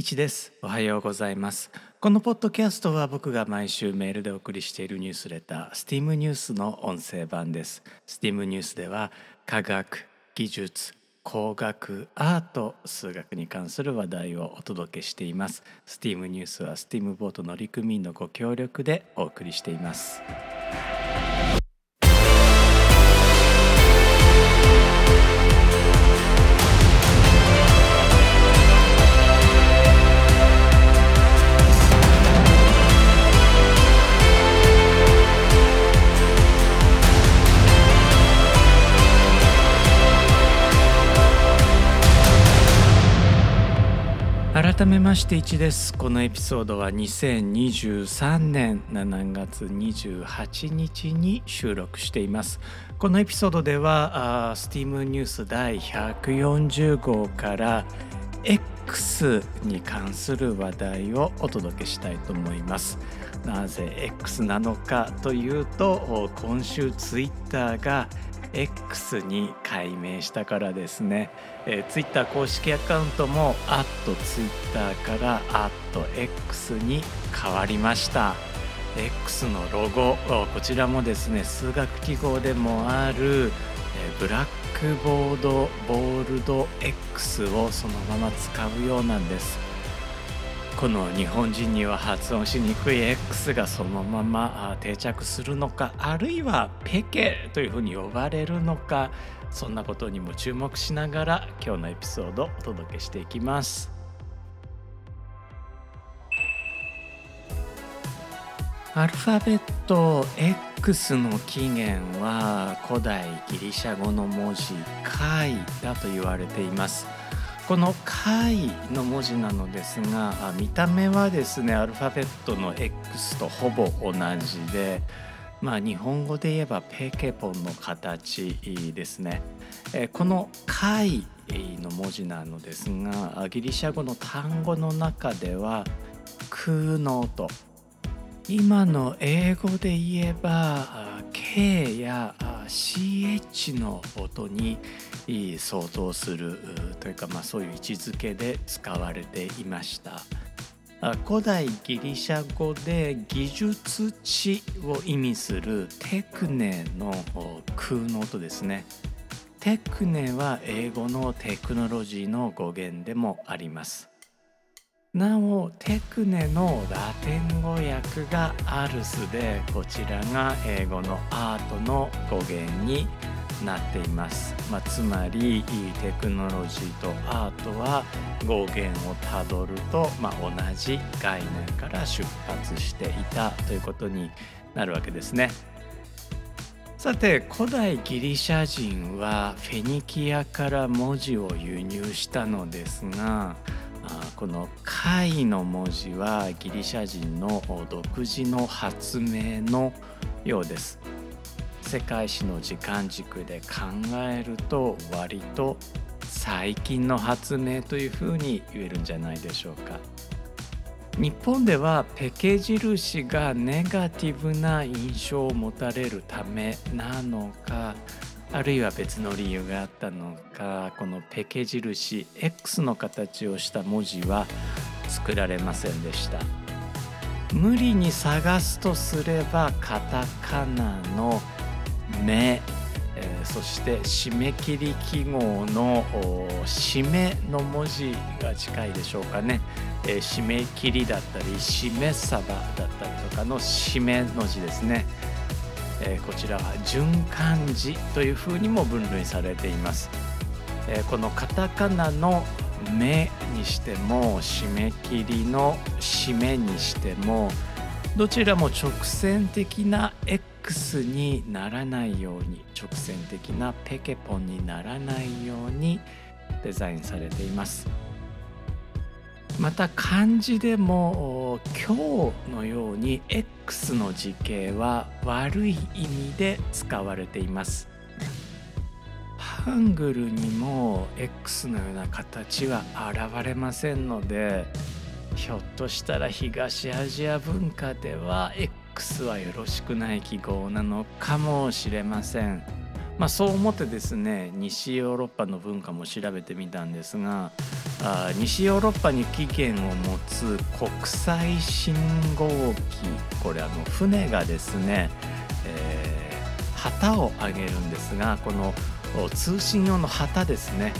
一です。おはようございます。このポッドキャストは僕が毎週メールでお送りしているニュースレター STEAM ニュースの音声版です。STEAM ニュースでは科学技術工学アート数学に関する話題をお届けしています。STEAM ニュースは STEAM ボート乗組員のご協力でお送りしています。改めまして1です。このエピソードは2023年7月28日に収録しています。このエピソードではあ STEAM ニュース第140号から X に関する話題をお届けしたいと思います。なぜ X なのかというと今週 Twitter が X に改名したからですね、えー、Twitter 公式アカウントも @Twitter から @X に変わりました。X のロゴこちらもですね数学記号でもある、ブラックボードボールド X をそのまま使うようなんです。この日本人には発音しにくい X がそのまま定着するのかあるいはペケというふうに呼ばれるのかそんなことにも注目しながら今日のエピソードをお届けしていきます。アルファベット X の起源は古代ギリシャ語の文字「解」だと言われています。この「解」の文字なのですが見た目はですねアルファベットの X とほぼ同じでまあ日本語で言えばペケポンの形ですね。この「解」の文字なのですがギリシャ語の単語の中では空の音今の英語で言えば K や CH の音に相当するというか、まあ、そういう位置づけで使われていました。古代ギリシャ語で技術値を意味するテクネの空の音ですね。テクネは英語のテクノロジーの語源でもあります。なおテクネのラテン語訳がアルスでこちらが英語のアートの語源になっています、まあ、つまりテクノロジーとアートは語源をたどると、まあ、同じ概念から出発していたということになるわけですね。さて古代ギリシャ人はフェニキアから文字を輸入したのですがこの「貝」の文字はギリシャ人の独自の発明のようです。世界史の時間軸で考えると割と最近の発明というふうに言えるんじゃないでしょうか。日本ではペケ印がネガティブな印象を持たれるためなのかあるいは別の理由があったのかこのペケ印 X の形をした文字は作られませんでした。無理に探すとすればカタカナの「目、え、そして締め切り記号の締めの文字が近いでしょうかね、え、締め切りだったり締めサバだったりとかの締めの字ですね、えー、こちらは循環字というふうにも分類されています、えこのカタカナの目にしても締め切りの締めにしてもどちらも直線的な X にならないように直線的なペケポンにならないようにデザインされています。また漢字でも今日のように X の字形は悪い意味で使われています。ハングルにも X のような形は現れませんのでひょっとしたら東アジア文化では X はよろしくない記号なのかもしれません。まあ、そう思ってですね西ヨーロッパの文化も調べてみたんですがあ西ヨーロッパに起源を持つ国際信号機これあの船がですね、えー、旗を上げるんですがこの通信用の旗ですね、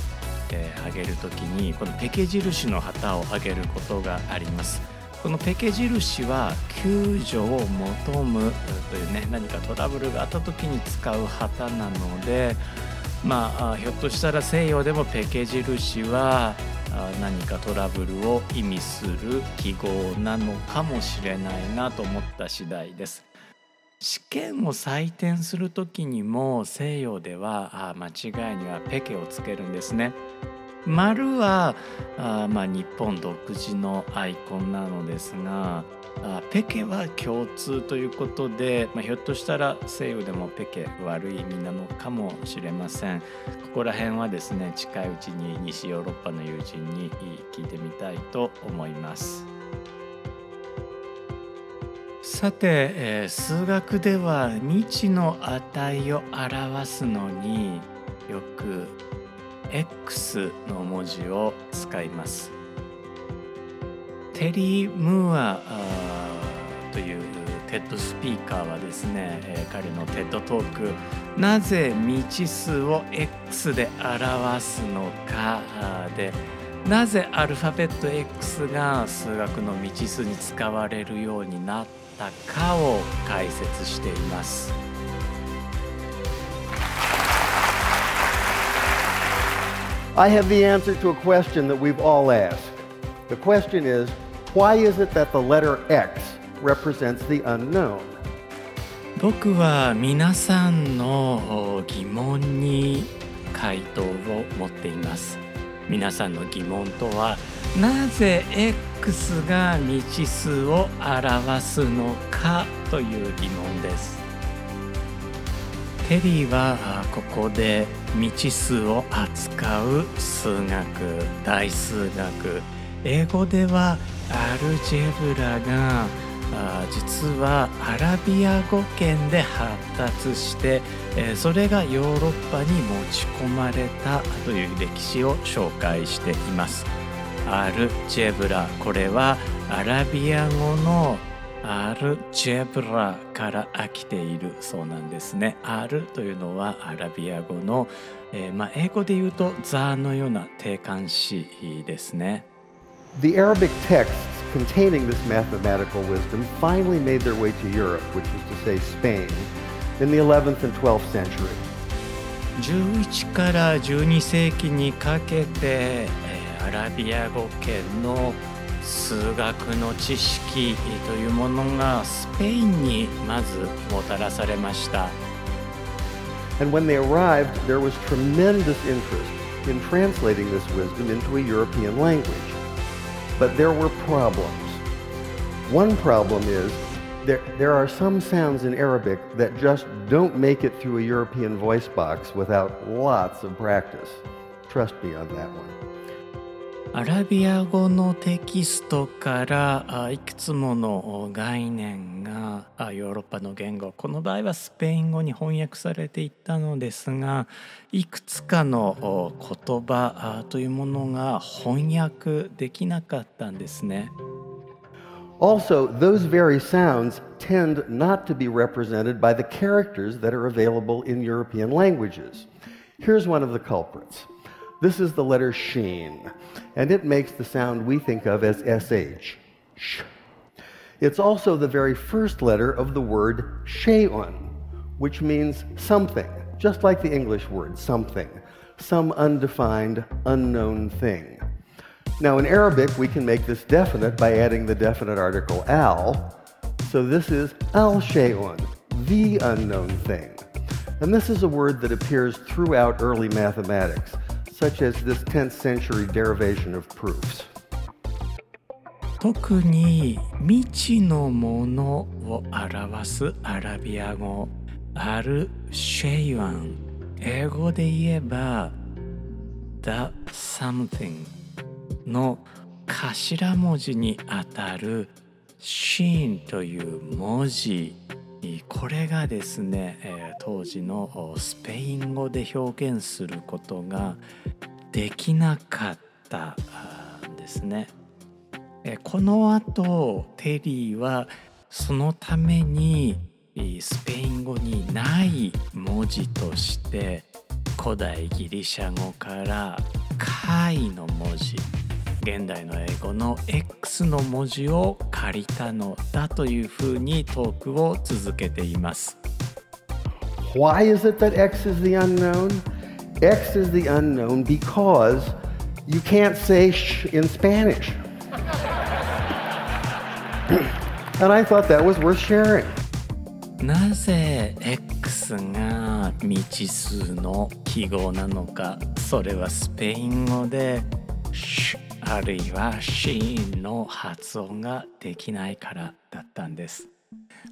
えー、上げる時にこのペケ印の旗を上げることがあります。このペケ印は救助を求むというね何かトラブルがあった時に使う旗なのでまあひょっとしたら西洋でもペケ印は何かトラブルを意味する記号なのかもしれないなと思った次第です。試験を採点する時にも西洋では間違いにはペケをつけるんですね。丸はあ、まあ、日本独自のアイコンなのですがあペケは共通ということで、まあ、ひょっとしたら西洋でもペケ悪い意味なのかもしれません。ここら辺はですね近いうちに西ヨーロッパの友人に聞いてみたいと思います。さて、えー、数学では未知の値を表すのによく X の文字を使いますテリー・ムーアという TED スピーカーはですね、え、彼の TED トークなぜ未知数を X で表すのかでなぜアルファベット X が数学の未知数に使われるようになったかを解説しています。I have the answer to a question that we've all asked. The question is why is it that the letter X represents the unknown? 僕は皆さんの疑問に回答を持っています。皆さんの疑問とはなぜ X が未知数を表すのかという疑問です。テリーはここで未知数を扱う数学大数学英語ではアルジェブラが実はアラビア語圏で発達してそれがヨーロッパに持ち込まれたという歴史を紹介しています。アルジェブラこれはアラビア語のアルジェブラから来ているそうなんですね。アルというのはアラビア語の、えー、まあ、英語で言うとザのような定冠詞ですね。The Arabic texts containing this mathematical wisdom finally made their way to Europe, which is to say Spain, in the 11th and 12th century. 11から12世紀にかけて、えー、アラビア語圏の数学の知識というものがスペインにまずもたらされました。And when they arrived, there was tremendous interest in translating this wisdom into a European language. But there were problems. One problem is there, there are some sounds in Arabic that just don't make it through a European voice box without lots of practice. Trust me on that one. アラビア語のテキストからいくつもの概念がヨーロッパの言語この場合はスペイン語に翻訳されていったのですがいくつかの言葉というものが翻訳できなかったんですね。Also, those very sounds tend not to be represented by the characters that are available in European languages. Here's one of the culprits. This is the letter sheen, and it makes the sound we think of as sh. Sh. It's also the very first letter of the word shay'un, which means something, just like the English word something, some undefined, unknown thing. Now, in Arabic, we can make this definite by adding the definite article al. So this is al shay'un, the unknown thing. And this is a word that appears throughout early mathematics such as this 10th century derivation of proofs. 特に未知のものを表すアラビア語アルシェイワン英語で言えば The something の頭文字にあたるシーンという文字これがですね、え当時のスペイン語で表現することができなかったんですね。この後テリーはそのためにスペイン語にない文字として古代ギリシャ語から「解」の文字現代の英語の X の文字を借りたのだというふうにトークを続けています。Why is it that X is the unknown? X is the unknown because you can't say sh in Spanish. And I thought that was worth sharing. なぜ X が未知数の記号なのかそれはスペイン語で「シュ」あるいはシーンの発音ができないからだったんです。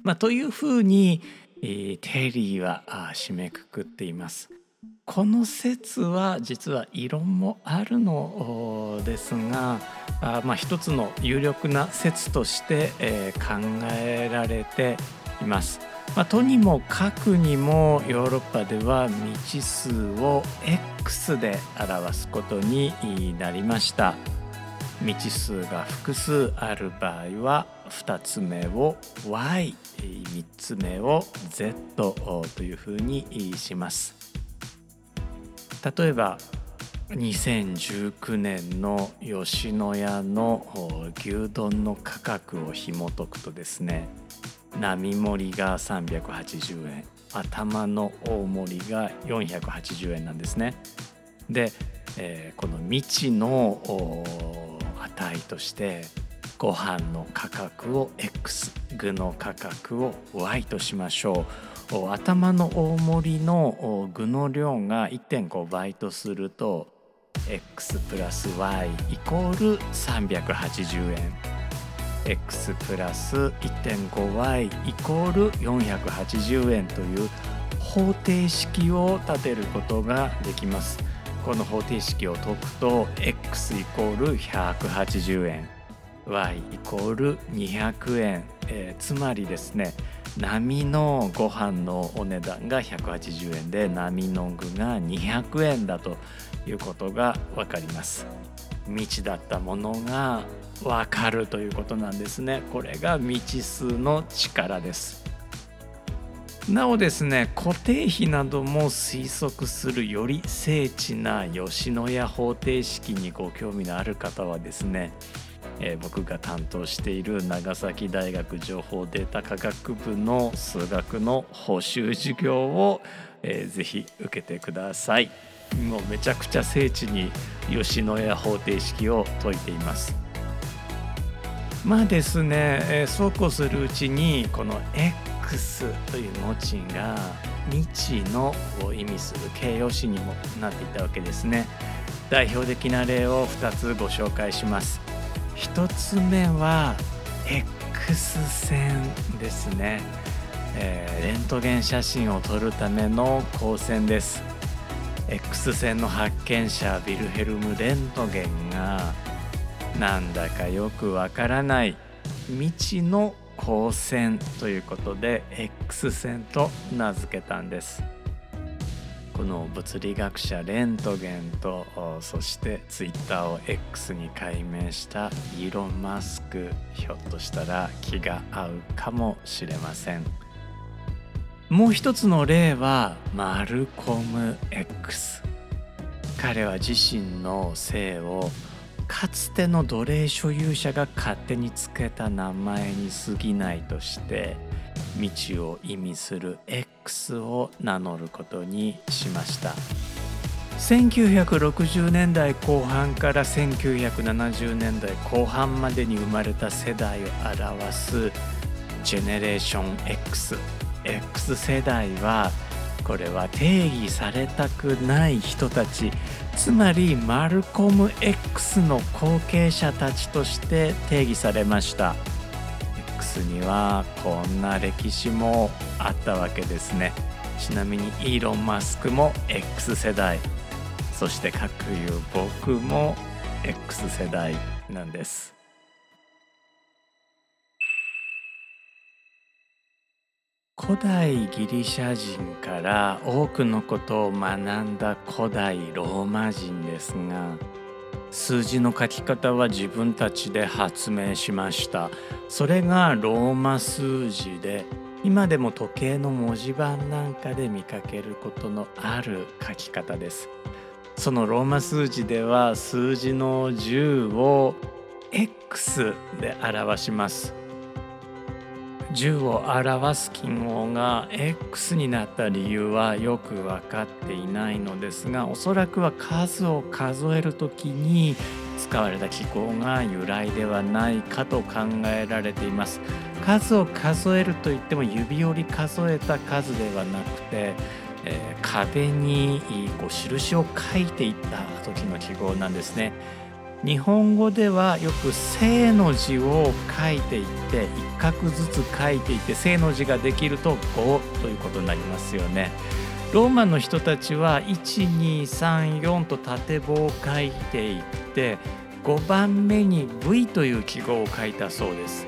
まあ、というふうに、えー、テリーは締めくくっています。この説は実は異論もあるのですがあ、まあ、一つの有力な説として、えー、考えられています。まあ、とにもかくにもヨーロッパでは未知数を X で表すことになりました。未知数が複数ある場合は2つ目を y3 つ目を z というふうにします。例えば2019年の吉野家の牛丼の価格を紐解くとですね並盛りが380円頭の大盛りが480円なんですね。で、えー、この未知の値としてご飯の価格を X 具の価格を Y としましょう頭の大盛りの具の量が1.5倍とすると X プラス Y イコール380円 X プラス 1.5Y イコール480円という方程式を立てることができます。この方程式を解くと x イコール180円。Y イコール200円、えー、つまりですね波のご飯のお値段が180円で波の具が200円だということが分かります。未知だったものが分かるということなんですね。これが未知数の力です。なおですね固定費なども推測するより精緻な吉野家方程式にご興味のある方はですね、えー、僕が担当している長崎大学情報データ科学部の数学の補習授業を、えー、ぜひ受けてください。もうめちゃくちゃ精緻に吉野家方程式を解いています。まあですね、えー、そうこうするうちにこの X X という文字が未知のを意味する形容詞にもなっていたわけですね。代表的な例を2つご紹介します。1つ目は X 線ですね、えー、レントゲン写真を撮るための光線です。X 線の発見者ビルヘルム・レントゲンがなんだかよくわからない未知の光線ということで X 線と名付けたんです。この物理学者レントゲンとそしてツイッターを X に改名したイーロン・マスク。ひょっとしたら気が合うかもしれません。もう一つの例はマルコム X 彼は自身の姓をかつての奴隷所有者が勝手につけた名前に過ぎないとして未知を意味する X を名乗ることにしました。1960年代後半から1970年代後半までに生まれた世代を表すジェネレーション X X 世代はこれは定義されたくない人たちつまりマルコム X の後継者たちとして定義されました。X にはこんな歴史もあったわけですね。ちなみにイーロン・マスクも X 世代。そして各有僕も X 世代なんです。古代ギリシャ人から多くのことを学んだ古代ローマ人ですが数字の書き方は自分たちで発明しました。それがローマ数字で今でも時計の文字盤なんかで見かけることのある書き方です。そのローマ数字では数字の10を X で表します。10を表す記号が X になった理由はよく分かっていないのですがおそらくは数を数える時に使われた記号が由来ではないかと考えられています。数を数えるといっても指折り数えた数ではなくて、えー、壁にこう印を書いていった時の記号なんですね。日本語ではよく正の字を書いていって一画ずつ書いていって正の字ができると5ということになりますよね。ローマの人たちは1234と縦棒を書いていって5番目に V という記号を書いたそうです。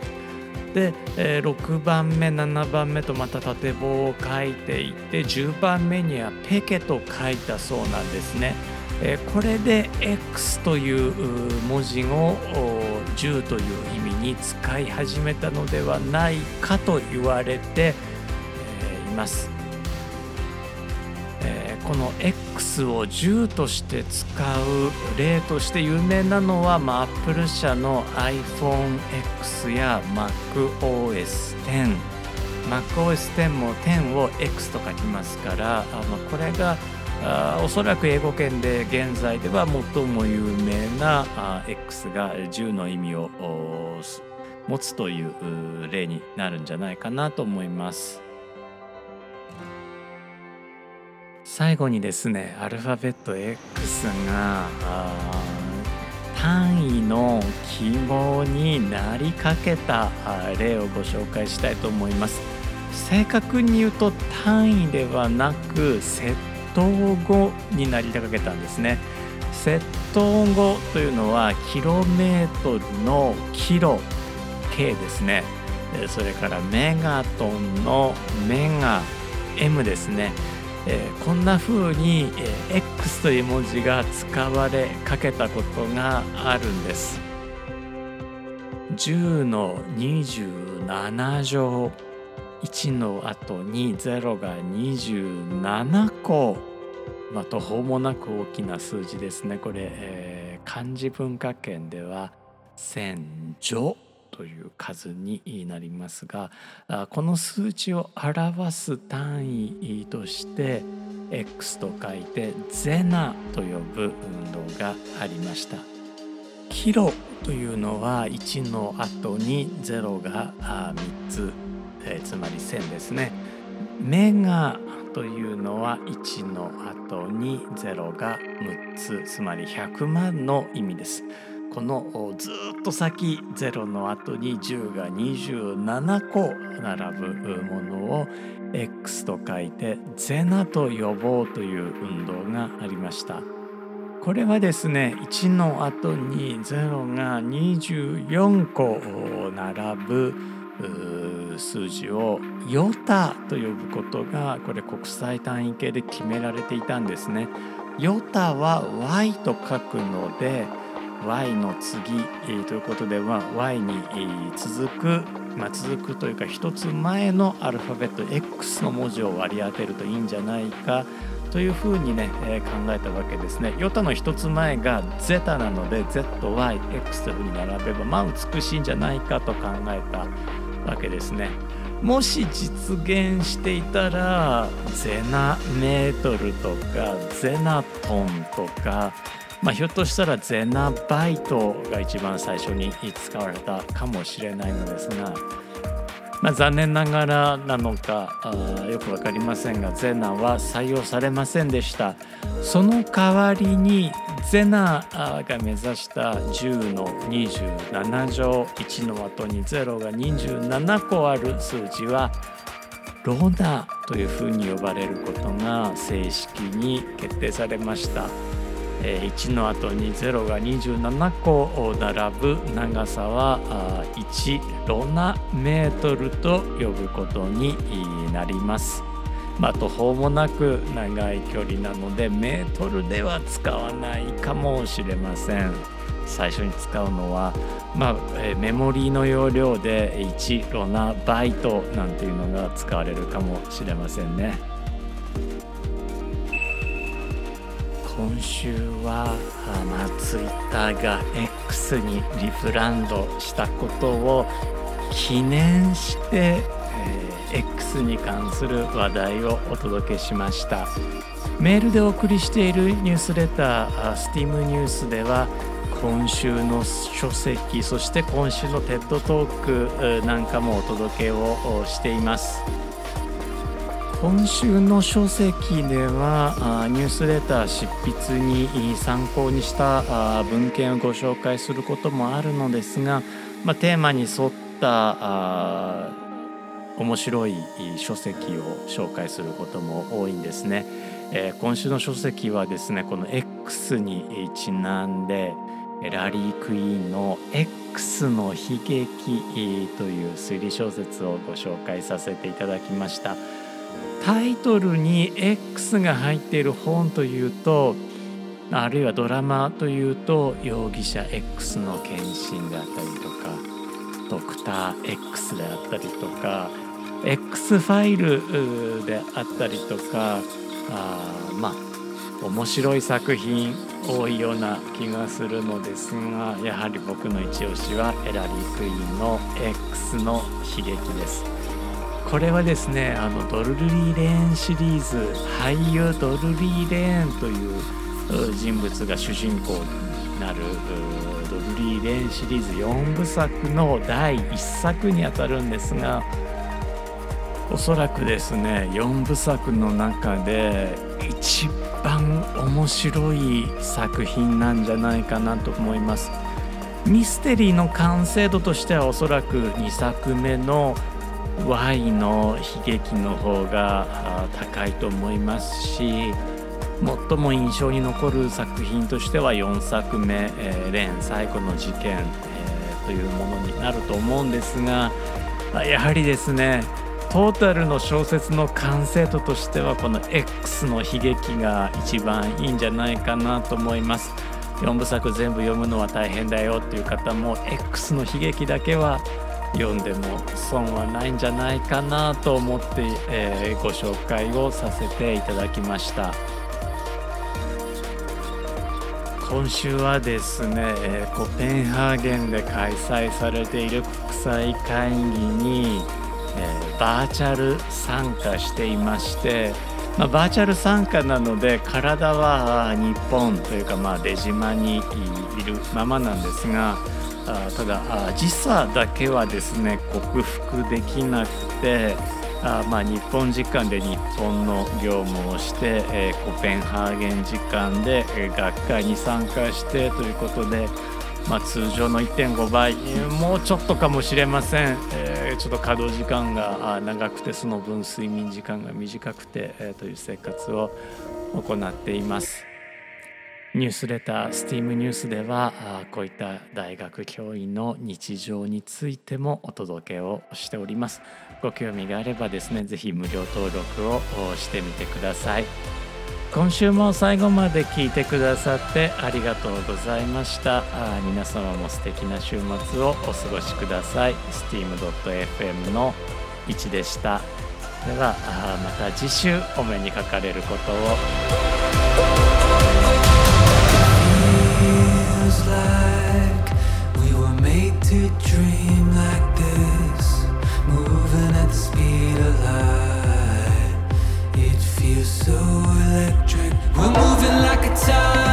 で、6番目7番目とまた縦棒を書いていって10番目にはペケと書いたそうなんですね。えこれで X という文字を10という意味に使い始めたのではないかと言われています。この X を10として使う例として有名なのは、まあ、Apple 社の iPhoneX や MacOS10 MacOS10 も10を X と書きますからあ、まあ、これがあおそらく英語圏で現在では最も有名なあ X が10の意味を持つという例になるんじゃないかなと思います。最後にですねアルファベット X が単位の記号になりかけた例をご紹介したいと思います。正確に言うと単位ではなく設等語になりかけたんですね。窃盗語というのはキロメートルのキロ K ですね。それからメガトンのメガ M ですね。えー、こんな風に、えー、X という文字が使われかけたことがあるんです。10の27乗1の後に0が27個、まあ、途方もなく大きな数字ですね。これ、えー、漢字文化圏では千女という数になりますがこの数値を表す単位として X と書いてゼナと呼ぶ運動がありました。キロというのは1の後に0が3つ。えー、つまり線ですね。メガというのは1の後に0が6つつまり100万の意味です。このずっと先0の後に10が27個並ぶものを X と書いてゼナと呼ぼうという運動がありました。これはですね1の後に0が24個並ぶ数字をヨタと呼ぶことがこれ国際単位系で決められていたんですね。ヨタは y と書くので y の次ということでは y に続く、まあ、続くというか一つ前のアルファベット X の文字を割り当てるといいんじゃないかというふうにね、えー、考えたわけですね。ヨタの一つ前がゼタなので ZYX というふうに並べばまあ美しいんじゃないかと考えたわけですね。もし実現していたらゼナメートルとかゼナトンとか、まあ、ひょっとしたらゼナバイトが一番最初に使われたかもしれないのですが、まあ、残念ながらなのかよく分かりませんがゼナは採用されませんでしたその代わりにゼナが目指した10の27乗1の後に0が27個ある数字はローナというふうに呼ばれることが正式に決定されました1の後に0が27個並ぶ長さは1ロナメートルと呼ぶことになります。まあ、途方もなく長い距離なのでメートルでは使わないかもしれません。最初に使うのは、まあメモリーの容量で1ロナバイトなんていうのが使われるかもしれませんね。今週は、まあ、ツイッターが X にリブランドしたことを記念して、えー、X に関する話題をお届けしました。メールでお送りしているニュースレター STEAM ニュースでは今週の書籍そして今週の TED トークなんかもお届けをしています。今週の書籍ではニュースレター執筆に参考にした文献をご紹介することもあるのですが、まあ、テーマに沿った面白い書籍を紹介することも多いんですね。えー、今週の書籍はですねこの X にちなんでラリー・クイーンの「X の悲劇」という推理小説をご紹介させていただきました。タイトルに X が入っている本というとあるいはドラマというと容疑者 X の献身であったりとかドクター X であったりとか X ファイルであったりとかあまあ面白い作品多いような気がするのですがやはり僕の一押しはエラリー・クイーンの X の悲劇です。これはですねあのドルリー・レーンシリーズ俳優ドルリー・レーンという人物が主人公になるドルリー・レーンシリーズ4部作の第1作にあたるんですがおそらくですね4部作の中で一番面白い作品なんじゃないかなと思います。ミステリーの完成度としてはおそらく2作目の Y の悲劇の方が高いと思いますし最も印象に残る作品としては4作目「えー、レン最後の事件」え、というものになると思うんですがやはりですねトータルの小説の完成度としてはこの X の悲劇が一番いいんじゃないかなと思います。4部作全部読むのは大変だよっていう方も X の悲劇だけは読んでも損はないんじゃないかなと思って、えー、ご紹介をさせていただきました今週はですねコペンハーゲンで開催されている国際会議に、えー、バーチャル参加していましてまあ、バーチャル参加なので体は日本というかまあ出島にいるままなんですがあただあ時差だけはですね克服できなくてあまあ、日本時間で日本の業務をして、えー、コペンハーゲン時間で、えー、学会に参加してということで、まあ、通常の1.5倍。もうちょっとかもしれません、えー、ちょっと稼働時間が長くてその分睡眠時間が短くて、えー、という生活を行っています。ニュースレター STEAM ニュースではこういった大学教員の日常についてもお届けをしております。ご興味があればですねぜひ無料登録をしてみてください。今週も最後まで聞いてくださってありがとうございました。あ皆様も素敵な週末をお過ごしください。steam.fm の1でした。ではまた次週お目にかかれることを。time.